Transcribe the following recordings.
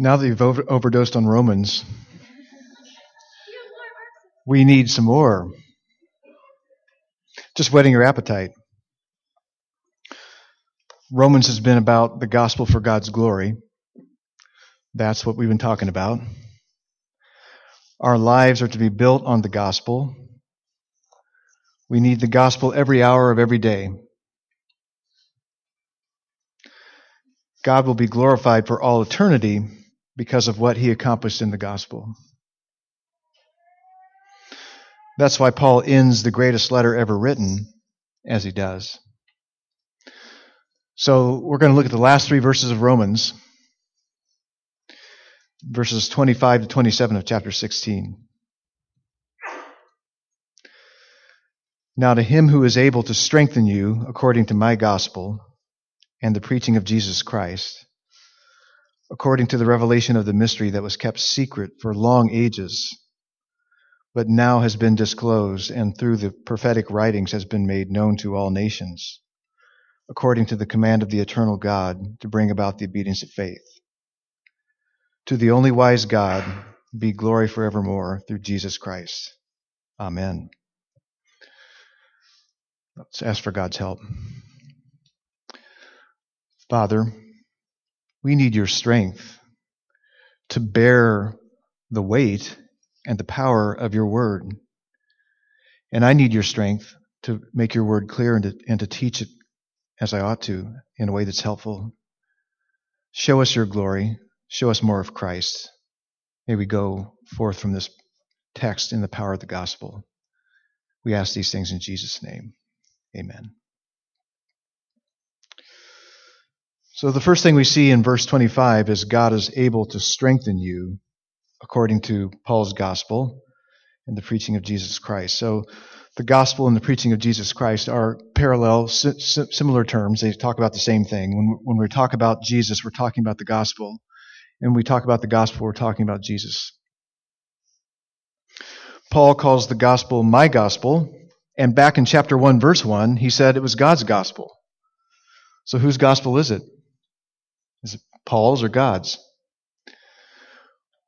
Now that you've over- overdosed on Romans, we need some more. Just whetting your appetite. Romans has been about the gospel for God's glory. That's what we've been talking about. Our lives are to be built on the gospel. We need the gospel every hour of every day. God will be glorified for all eternity because of what he accomplished in the gospel. That's why Paul ends the greatest letter ever written as he does. So we're going to look at the last three verses of Romans, verses 25 to 27 of chapter 16. Now to him who is able to strengthen you according to my gospel and the preaching of Jesus Christ, according to the revelation of the mystery that was kept secret for long ages, but now has been disclosed and through the prophetic writings has been made known to all nations, according to the command of the eternal God to bring about the obedience of faith. To the only wise God be glory forevermore through Jesus Christ. Amen. Let's ask for God's help. Father, we need your strength to bear the weight and the power of your word. And I need your strength to make your word clear and to, and to teach it as I ought to in a way that's helpful. Show us your glory. Show us more of Christ. May we go forth from this text in the power of the gospel. We ask these things in Jesus' name. Amen. So the first thing we see in verse 25 is God is able to strengthen you according to Paul's gospel and the preaching of Jesus Christ. So the gospel and the preaching of Jesus Christ are parallel, similar terms. They talk about the same thing. When, when we talk about Jesus, we're talking about the gospel. And when we talk about the gospel, we're talking about Jesus. Paul calls the gospel my gospel, and back in chapter 1, verse 1, he said it was God's gospel. So whose gospel is it? Paul's or God's?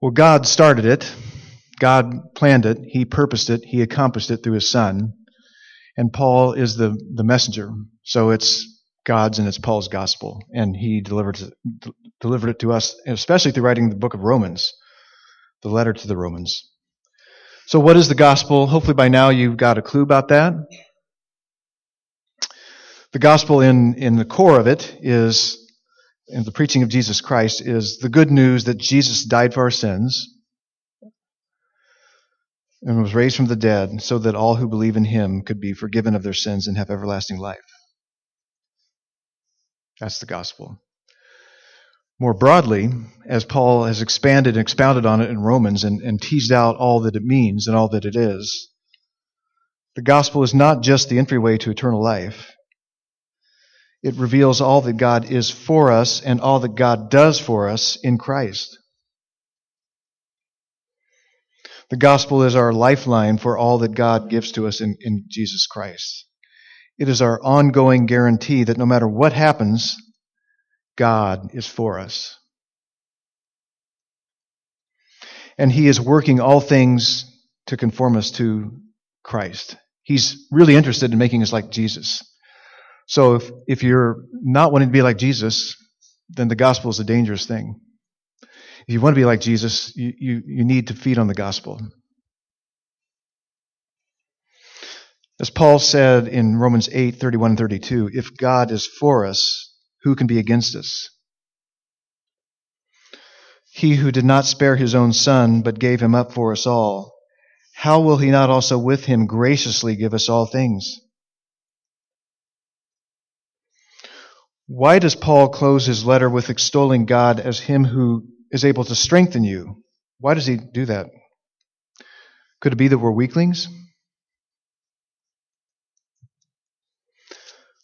Well, God started it. God planned it. He purposed it. He accomplished it through his son. And Paul is the, the messenger. So it's God's and it's Paul's gospel. And he delivered it, delivered it to us, especially through writing the book of Romans, the letter to the Romans. So what is the gospel? Hopefully by now you've got a clue about that. The gospel in, in the core of it is in the preaching of Jesus Christ is the good news that Jesus died for our sins and was raised from the dead so that all who believe in him could be forgiven of their sins and have everlasting life. That's the gospel. More broadly, as Paul has expanded and expounded on it in Romans and, and teased out all that it means and all that it is, the gospel is not just the entryway to eternal life. It reveals all that God is for us and all that God does for us in Christ. The gospel is our lifeline for all that God gives to us in, in Jesus Christ. It is our ongoing guarantee that no matter what happens, God is for us. And He is working all things to conform us to Christ. He's really interested in making us like Jesus. So if, if you're not wanting to be like Jesus, then the gospel is a dangerous thing. If you want to be like Jesus, you, you, you need to feed on the gospel. As Paul said in Romans 8, 31 and 32, if God is for us, who can be against us? He who did not spare his own son, but gave him up for us all, how will he not also with him graciously give us all things? Why does Paul close his letter with extolling God as him who is able to strengthen you? Why does he do that? Could it be that we're weaklings?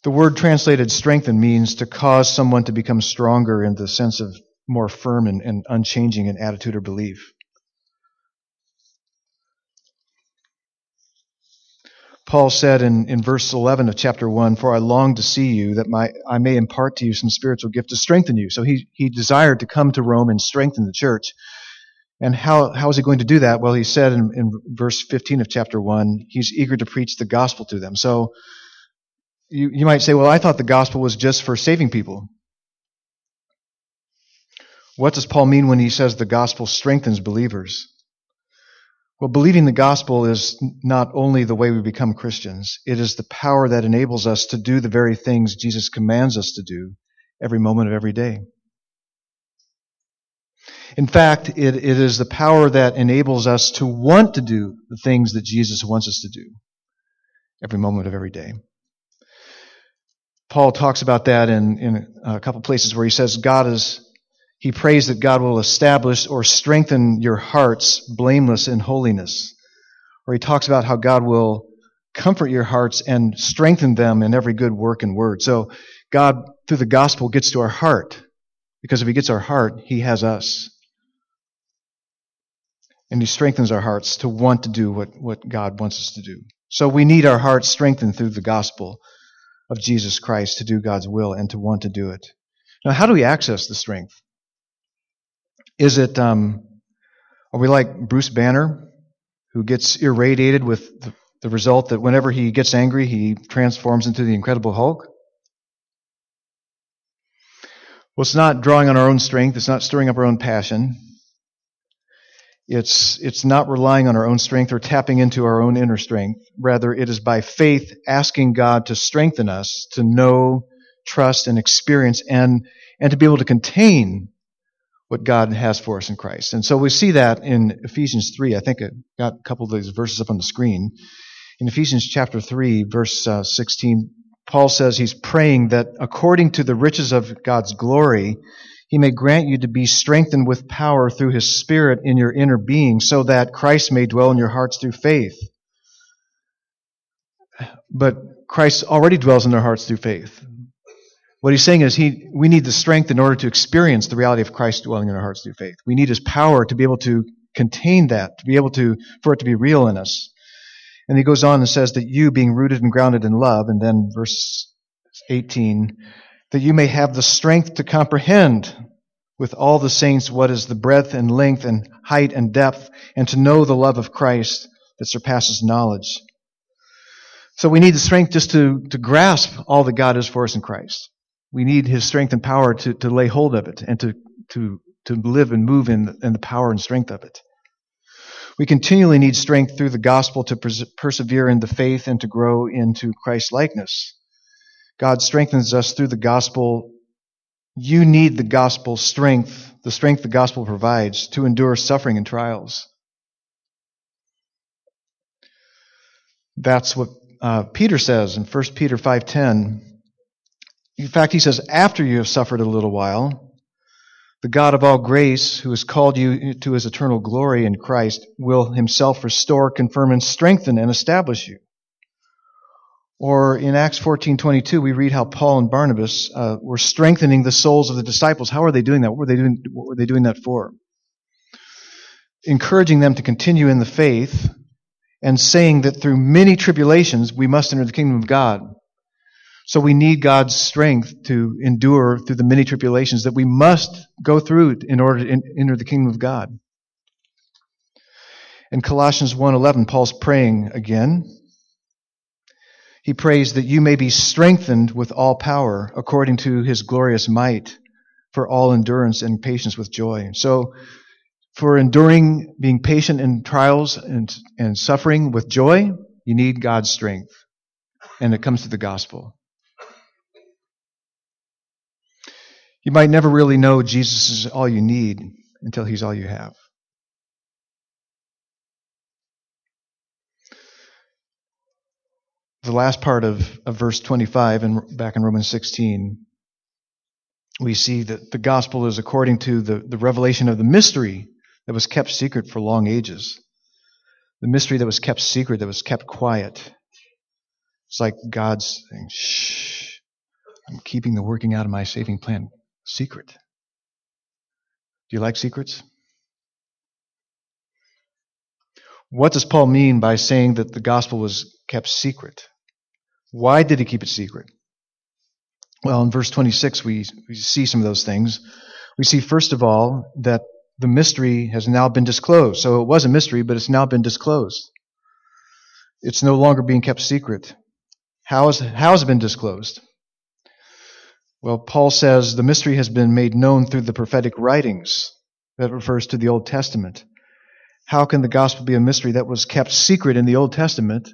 The word translated strengthen means to cause someone to become stronger in the sense of more firm and, and unchanging in attitude or belief. Paul said in, in verse 11 of chapter 1, For I long to see you, that my, I may impart to you some spiritual gift to strengthen you. So he, he desired to come to Rome and strengthen the church. And how, how is he going to do that? Well, he said in, in verse 15 of chapter 1, he's eager to preach the gospel to them. So you, you might say, well, I thought the gospel was just for saving people. What does Paul mean when he says the gospel strengthens believers? Well, believing the gospel is not only the way we become Christians, it is the power that enables us to do the very things Jesus commands us to do every moment of every day. In fact, it, it is the power that enables us to want to do the things that Jesus wants us to do every moment of every day. Paul talks about that in, in a couple places where he says God is he prays that God will establish or strengthen your hearts blameless in holiness. Or he talks about how God will comfort your hearts and strengthen them in every good work and word. So God, through the gospel, gets to our heart. Because if he gets our heart, he has us. And he strengthens our hearts to want to do what, what God wants us to do. So we need our hearts strengthened through the gospel of Jesus Christ to do God's will and to want to do it. Now, how do we access the strength? Is it, um, are we like Bruce Banner, who gets irradiated with the, the result that whenever he gets angry, he transforms into the Incredible Hulk? Well, it's not drawing on our own strength. It's not stirring up our own passion. It's, it's not relying on our own strength or tapping into our own inner strength. Rather, it is by faith asking God to strengthen us to know, trust, and experience and, and to be able to contain what God has for us in Christ. And so we see that in Ephesians 3. I think I got a couple of these verses up on the screen. In Ephesians chapter 3, verse uh, 16, Paul says he's praying that according to the riches of God's glory, he may grant you to be strengthened with power through his Spirit in your inner being, so that Christ may dwell in your hearts through faith. But Christ already dwells in our hearts through faith. What he's saying is he, we need the strength in order to experience the reality of Christ dwelling in our hearts through faith. We need his power to be able to contain that, to be able to, for it to be real in us. And he goes on and says that you, being rooted and grounded in love, and then verse 18, that you may have the strength to comprehend with all the saints what is the breadth and length and height and depth, and to know the love of Christ that surpasses knowledge. So we need the strength just to, to grasp all that God is for us in Christ. We need his strength and power to, to lay hold of it and to, to, to live and move in, in the power and strength of it. We continually need strength through the gospel to pers- persevere in the faith and to grow into Christ likeness. God strengthens us through the gospel. You need the gospel strength, the strength the gospel provides to endure suffering and trials. That's what uh, Peter says in 1 Peter 5:10. In fact, he says, after you have suffered a little while, the God of all grace, who has called you to his eternal glory in Christ, will himself restore, confirm, and strengthen and establish you. Or in Acts 14:22, we read how Paul and Barnabas uh, were strengthening the souls of the disciples. How are they doing that? What were they doing? What were they doing that for? Encouraging them to continue in the faith, and saying that through many tribulations we must enter the kingdom of God. So we need God's strength to endure through the many tribulations that we must go through in order to enter the kingdom of God. In Colossians 1:11 Paul's praying again. He prays that you may be strengthened with all power according to his glorious might for all endurance and patience with joy. So for enduring, being patient in trials and, and suffering with joy, you need God's strength. And it comes to the gospel. You might never really know Jesus is all you need until he's all you have. The last part of, of verse 25 and back in Romans 16, we see that the gospel is according to the, the revelation of the mystery that was kept secret for long ages. The mystery that was kept secret, that was kept quiet. It's like God's saying, shh, I'm keeping the working out of my saving plan secret. Do you like secrets? What does Paul mean by saying that the gospel was kept secret? Why did he keep it secret? Well, in verse 26, we, we see some of those things. We see, first of all, that the mystery has now been disclosed. So it was a mystery, but it's now been disclosed. It's no longer being kept secret. How, is, how has it been disclosed? Well, Paul says the mystery has been made known through the prophetic writings. That refers to the Old Testament. How can the gospel be a mystery that was kept secret in the Old Testament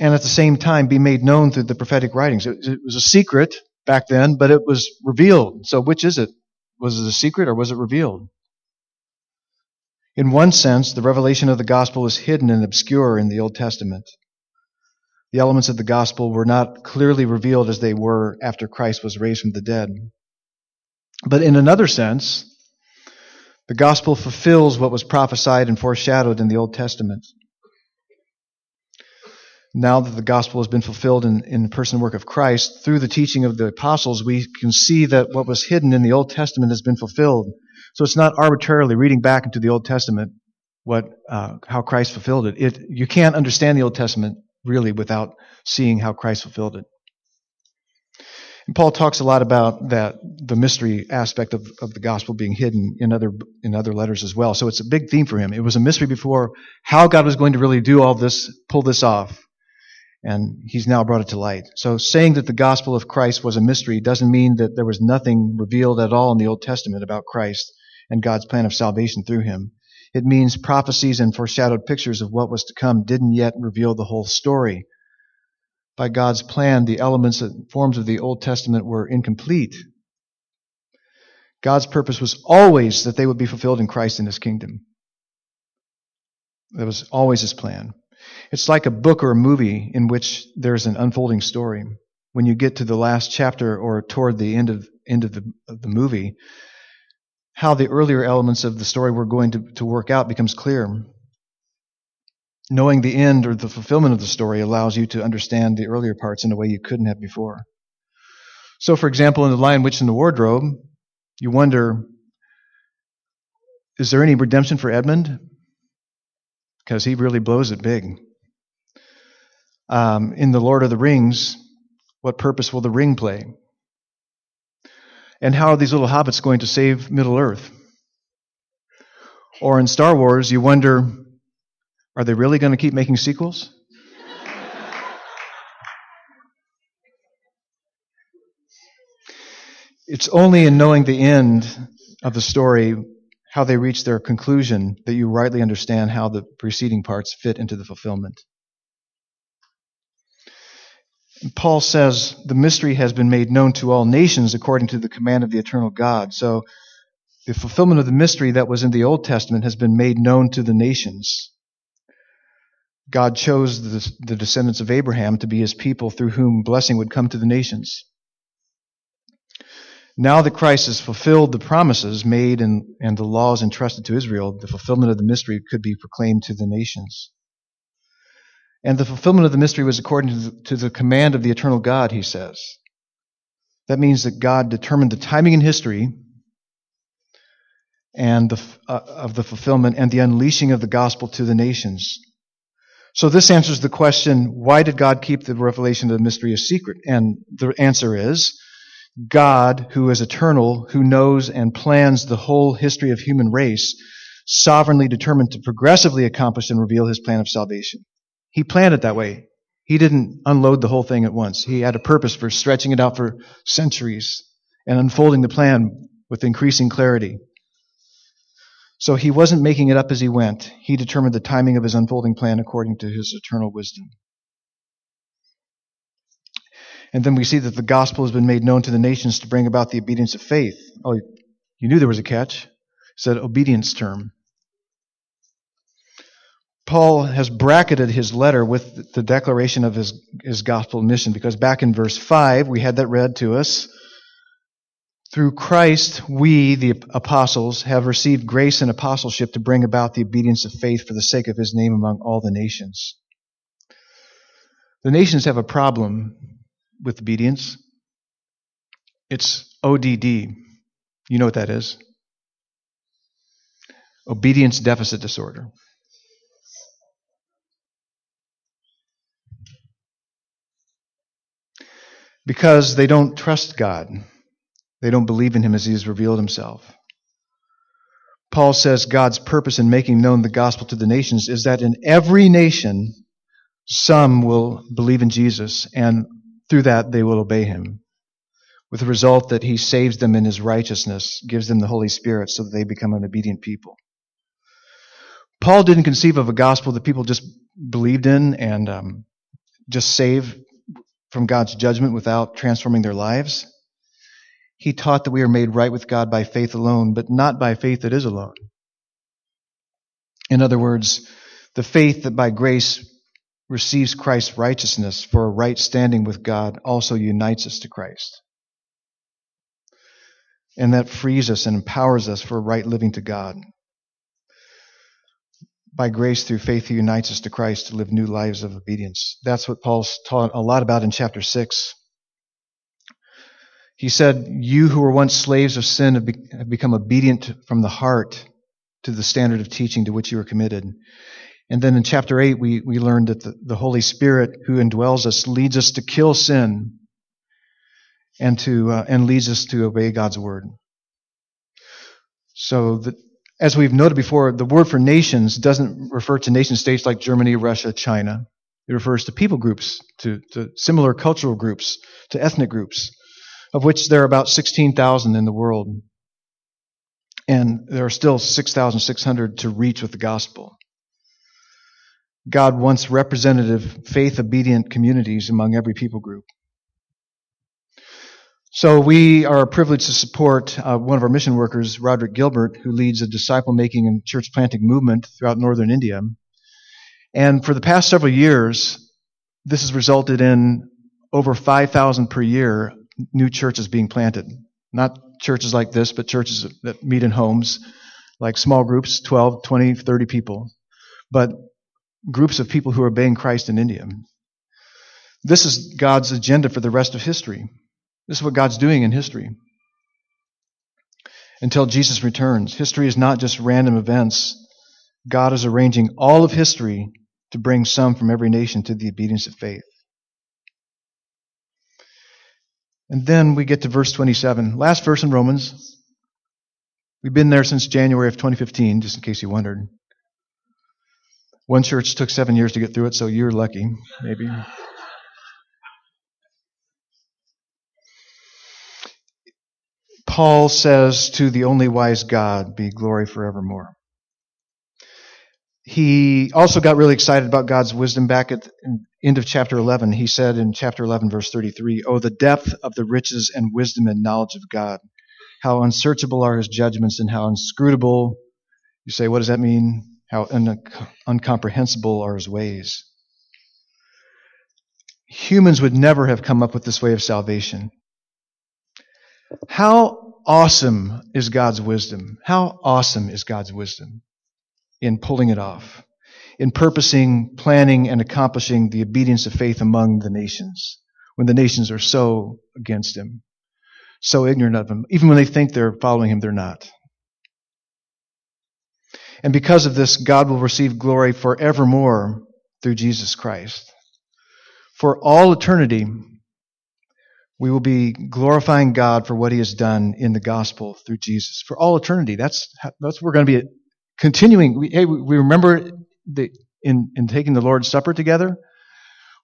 and at the same time be made known through the prophetic writings? It, it was a secret back then, but it was revealed. So which is it? Was it a secret or was it revealed? In one sense, the revelation of the gospel is hidden and obscure in the Old Testament. The elements of the gospel were not clearly revealed as they were after Christ was raised from the dead. But in another sense, the gospel fulfills what was prophesied and foreshadowed in the Old Testament. Now that the gospel has been fulfilled in, in the person and work of Christ, through the teaching of the apostles, we can see that what was hidden in the Old Testament has been fulfilled. So it's not arbitrarily reading back into the Old Testament what uh, how Christ fulfilled it. it. You can't understand the Old Testament really without seeing how Christ fulfilled it. And Paul talks a lot about that the mystery aspect of, of the gospel being hidden in other in other letters as well. So it's a big theme for him. It was a mystery before how God was going to really do all this, pull this off. And he's now brought it to light. So saying that the gospel of Christ was a mystery doesn't mean that there was nothing revealed at all in the Old Testament about Christ and God's plan of salvation through him. It means prophecies and foreshadowed pictures of what was to come didn't yet reveal the whole story by God's plan, the elements and forms of the Old Testament were incomplete. God's purpose was always that they would be fulfilled in Christ and His kingdom. That was always His plan. It's like a book or a movie in which there's an unfolding story. When you get to the last chapter or toward the end of, end of, the, of the movie, how the earlier elements of the story were going to, to work out becomes clear. Knowing the end or the fulfillment of the story allows you to understand the earlier parts in a way you couldn't have before. So, for example, in The Lion, Witch, and the Wardrobe, you wonder is there any redemption for Edmund? Because he really blows it big. Um, in The Lord of the Rings, what purpose will the ring play? And how are these little hobbits going to save Middle Earth? Or in Star Wars, you wonder are they really going to keep making sequels? it's only in knowing the end of the story, how they reach their conclusion, that you rightly understand how the preceding parts fit into the fulfillment. Paul says the mystery has been made known to all nations according to the command of the eternal God. So the fulfillment of the mystery that was in the Old Testament has been made known to the nations. God chose the, the descendants of Abraham to be his people through whom blessing would come to the nations. Now that Christ has fulfilled the promises made and, and the laws entrusted to Israel, the fulfillment of the mystery could be proclaimed to the nations. And the fulfillment of the mystery was according to the, to the command of the eternal God, he says. That means that God determined the timing in history and the, uh, of the fulfillment and the unleashing of the gospel to the nations. So this answers the question, why did God keep the revelation of the mystery a secret? And the answer is, God, who is eternal, who knows and plans the whole history of human race, sovereignly determined to progressively accomplish and reveal his plan of salvation. He planned it that way. He didn't unload the whole thing at once. He had a purpose for stretching it out for centuries and unfolding the plan with increasing clarity. So he wasn't making it up as he went. He determined the timing of his unfolding plan according to his eternal wisdom. And then we see that the gospel has been made known to the nations to bring about the obedience of faith. Oh, you knew there was a catch. It said obedience term. Paul has bracketed his letter with the declaration of his, his gospel mission because back in verse 5, we had that read to us. Through Christ, we, the apostles, have received grace and apostleship to bring about the obedience of faith for the sake of his name among all the nations. The nations have a problem with obedience. It's ODD. You know what that is? Obedience deficit disorder. Because they don't trust God. They don't believe in him as he has revealed himself. Paul says God's purpose in making known the gospel to the nations is that in every nation, some will believe in Jesus, and through that they will obey him. With the result that he saves them in his righteousness, gives them the Holy Spirit so that they become an obedient people. Paul didn't conceive of a gospel that people just believed in and um, just saved from God's judgment without transforming their lives. He taught that we are made right with God by faith alone, but not by faith that is alone. In other words, the faith that by grace receives Christ's righteousness for a right standing with God also unites us to Christ. And that frees us and empowers us for a right living to God. By grace through faith, he unites us to Christ to live new lives of obedience. That's what Paul's taught a lot about in chapter 6. He said, You who were once slaves of sin have, be- have become obedient from the heart to the standard of teaching to which you were committed. And then in chapter 8, we, we learned that the, the Holy Spirit who indwells us leads us to kill sin and, to, uh, and leads us to obey God's word. So, the, as we've noted before, the word for nations doesn't refer to nation states like Germany, Russia, China. It refers to people groups, to, to similar cultural groups, to ethnic groups of which there are about 16,000 in the world. And there are still 6,600 to reach with the gospel. God wants representative, faith obedient communities among every people group. So we are privileged to support uh, one of our mission workers, Roderick Gilbert, who leads a disciple making and church planting movement throughout northern India. And for the past several years, this has resulted in over 5,000 per year new churches being planted. Not churches like this, but churches that meet in homes, like small groups, 12, 20, 30 people. But groups of people who are obeying Christ in India. This is God's agenda for the rest of history. This is what God's doing in history. Until Jesus returns. History is not just random events. God is arranging all of history to bring some from every nation to the obedience of faith. And then we get to verse 27. Last verse in Romans. We've been there since January of 2015, just in case you wondered. One church took seven years to get through it, so you're lucky, maybe. Paul says to the only wise God, be glory forevermore. He also got really excited about God's wisdom back at the end of chapter 11. He said in chapter 11, verse 33, Oh, the depth of the riches and wisdom and knowledge of God. How unsearchable are his judgments and how inscrutable. You say, what does that mean? How un- incomprehensible are his ways. Humans would never have come up with this way of salvation. How awesome is God's wisdom? How awesome is God's wisdom? in pulling it off, in purposing, planning, and accomplishing the obedience of faith among the nations when the nations are so against him, so ignorant of him. Even when they think they're following him, they're not. And because of this, God will receive glory forevermore through Jesus Christ. For all eternity, we will be glorifying God for what he has done in the gospel through Jesus. For all eternity. That's, that's we're going to be continuing, we, hey, we remember the, in, in taking the Lord's Supper together.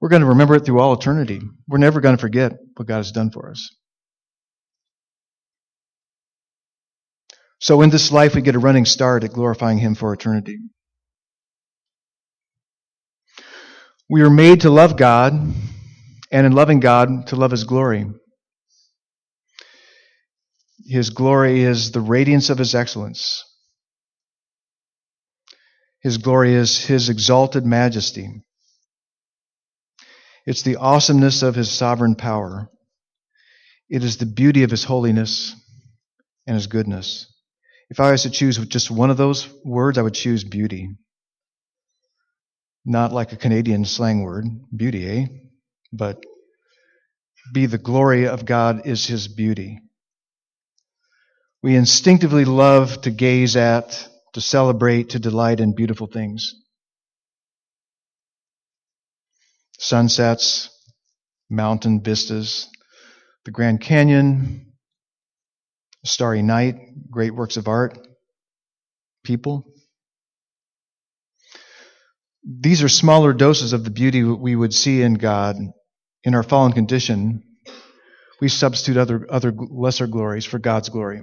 We're going to remember it through all eternity. We're never going to forget what God has done for us. So in this life, we get a running start at glorifying Him for eternity. We are made to love God, and in loving God, to love His glory. His glory is the radiance of His excellence. His glory is His exalted majesty. It's the awesomeness of His sovereign power. It is the beauty of His holiness and His goodness. If I was to choose just one of those words, I would choose beauty. Not like a Canadian slang word, beauty, eh? But be the glory of God is His beauty. We instinctively love to gaze at to celebrate, to delight in beautiful things. Sunsets, mountain vistas, the Grand Canyon, Starry Night, great works of art, people. These are smaller doses of the beauty we would see in God in our fallen condition. We substitute other, other lesser glories for God's glory.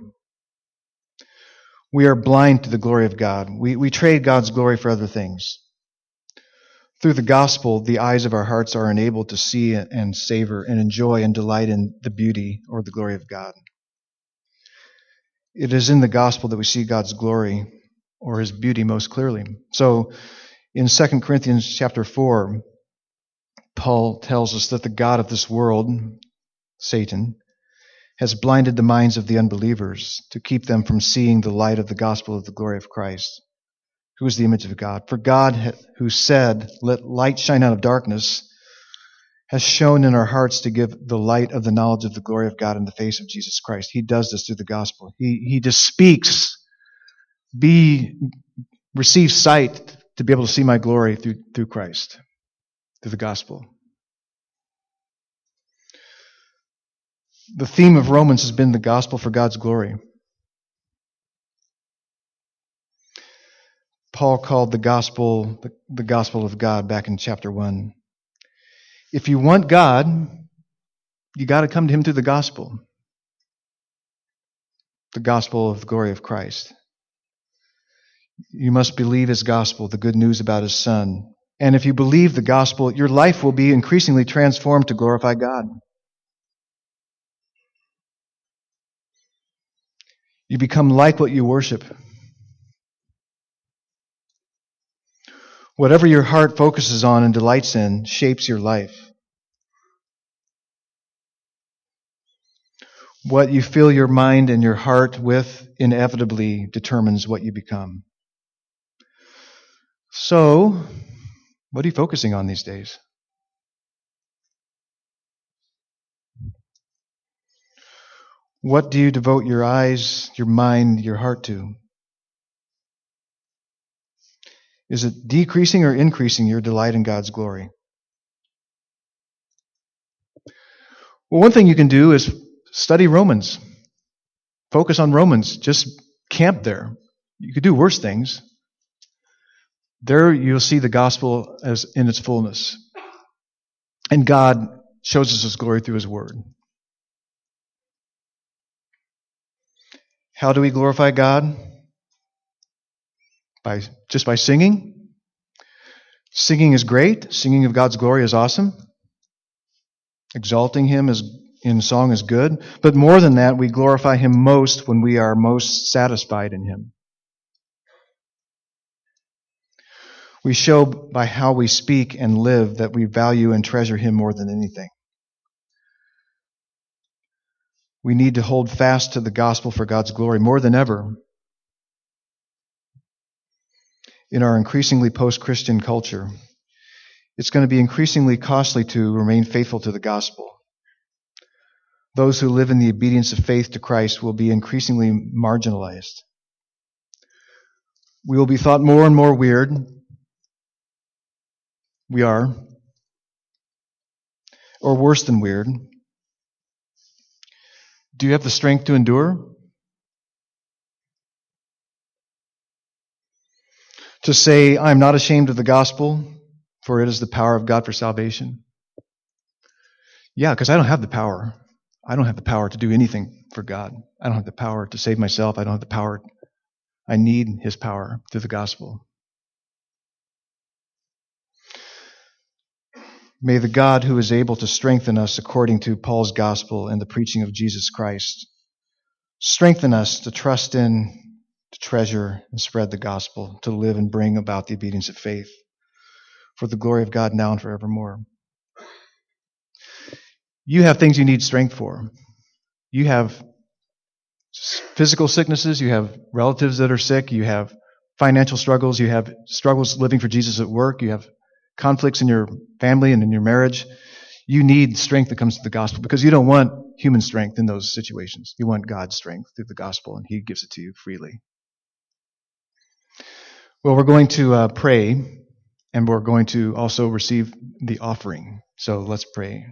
We are blind to the glory of God. We, we trade God's glory for other things. Through the gospel, the eyes of our hearts are enabled to see and savor and enjoy and delight in the beauty or the glory of God. It is in the gospel that we see God's glory or his beauty most clearly. So in 2 Corinthians chapter 4, Paul tells us that the God of this world, Satan, has blinded the minds of the unbelievers to keep them from seeing the light of the gospel of the glory of Christ who is the image of God. For God, who said, Let light shine out of darkness, has shown in our hearts to give the light of the knowledge of the glory of God in the face of Jesus Christ. He does this through the gospel. He, he just speaks, be, receive sight to be able to see my glory through, through Christ, through the gospel. The theme of Romans has been the gospel for God's glory. Paul called the gospel the, the gospel of God back in chapter 1. If you want God, you got to come to him through the gospel. The gospel of the glory of Christ. You must believe his gospel, the good news about his son. And if you believe the gospel, your life will be increasingly transformed to glorify God. You become like what you worship. Whatever your heart focuses on and delights in shapes your life. What you fill your mind and your heart with inevitably determines what you become. So, what are you focusing on these days? What do you devote your eyes, your mind, your heart to? Is it decreasing or increasing your delight in God's glory? Well, one thing you can do is study Romans. Focus on Romans. Just camp there. You could do worse things. There you'll see the gospel as in its fullness. And God shows us his glory through his word. How do we glorify God? By, just by singing. Singing is great. Singing of God's glory is awesome. Exalting Him is, in song is good. But more than that, we glorify Him most when we are most satisfied in Him. We show by how we speak and live that we value and treasure Him more than anything. We need to hold fast to the gospel for God's glory more than ever in our increasingly post Christian culture, it's going to be increasingly costly to remain faithful to the gospel. Those who live in the obedience of faith to Christ will be increasingly marginalized. We will be thought more and more weird. We are. Or worse than weird. Do you have the strength to endure? to say, I'm not ashamed of the gospel, for it is the power of God for salvation? Yeah, because I don't have the power. I don't have the power to do anything for God. I don't have the power to save myself. I don't have the power. I need His power through the gospel. May the God who is able to strengthen us according to Paul's gospel and the preaching of Jesus Christ strengthen us to trust in to treasure and spread the gospel, to live and bring about the obedience of faith for the glory of God now and forevermore. You have things you need strength for. You have physical sicknesses, you have relatives that are sick, you have financial struggles, you have struggles living for Jesus at work, you have conflicts in your family and in your marriage, you need strength that comes through the gospel because you don't want human strength in those situations. You want God's strength through the gospel, and He gives it to you freely. Well, we're going to uh, pray, and we're going to also receive the offering. So let's pray.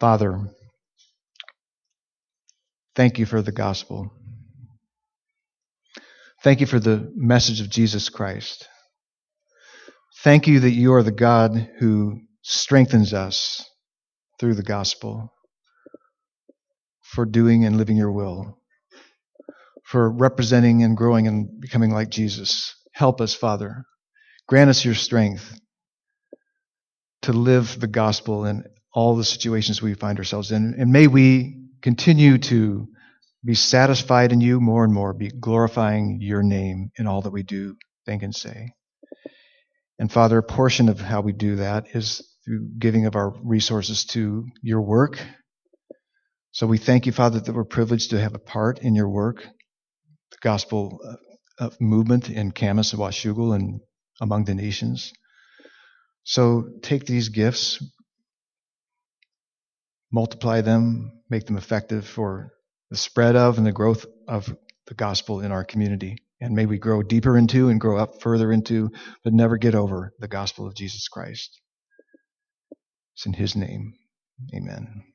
Father, thank you for the gospel. Thank you for the message of Jesus Christ. Thank you that you are the God who strengthens us through the gospel for doing and living your will, for representing and growing and becoming like Jesus. Help us, Father. Grant us your strength to live the gospel in all the situations we find ourselves in. And may we continue to be satisfied in you more and more, be glorifying your name in all that we do, think, and say. And Father, a portion of how we do that is through giving of our resources to your work. So we thank you, Father, that we're privileged to have a part in your work, the gospel uh, movement in Camas and Washougal and among the nations. So take these gifts, multiply them, make them effective for the spread of and the growth of the gospel in our community. And may we grow deeper into and grow up further into, but never get over the gospel of Jesus Christ. It's in His name. Amen.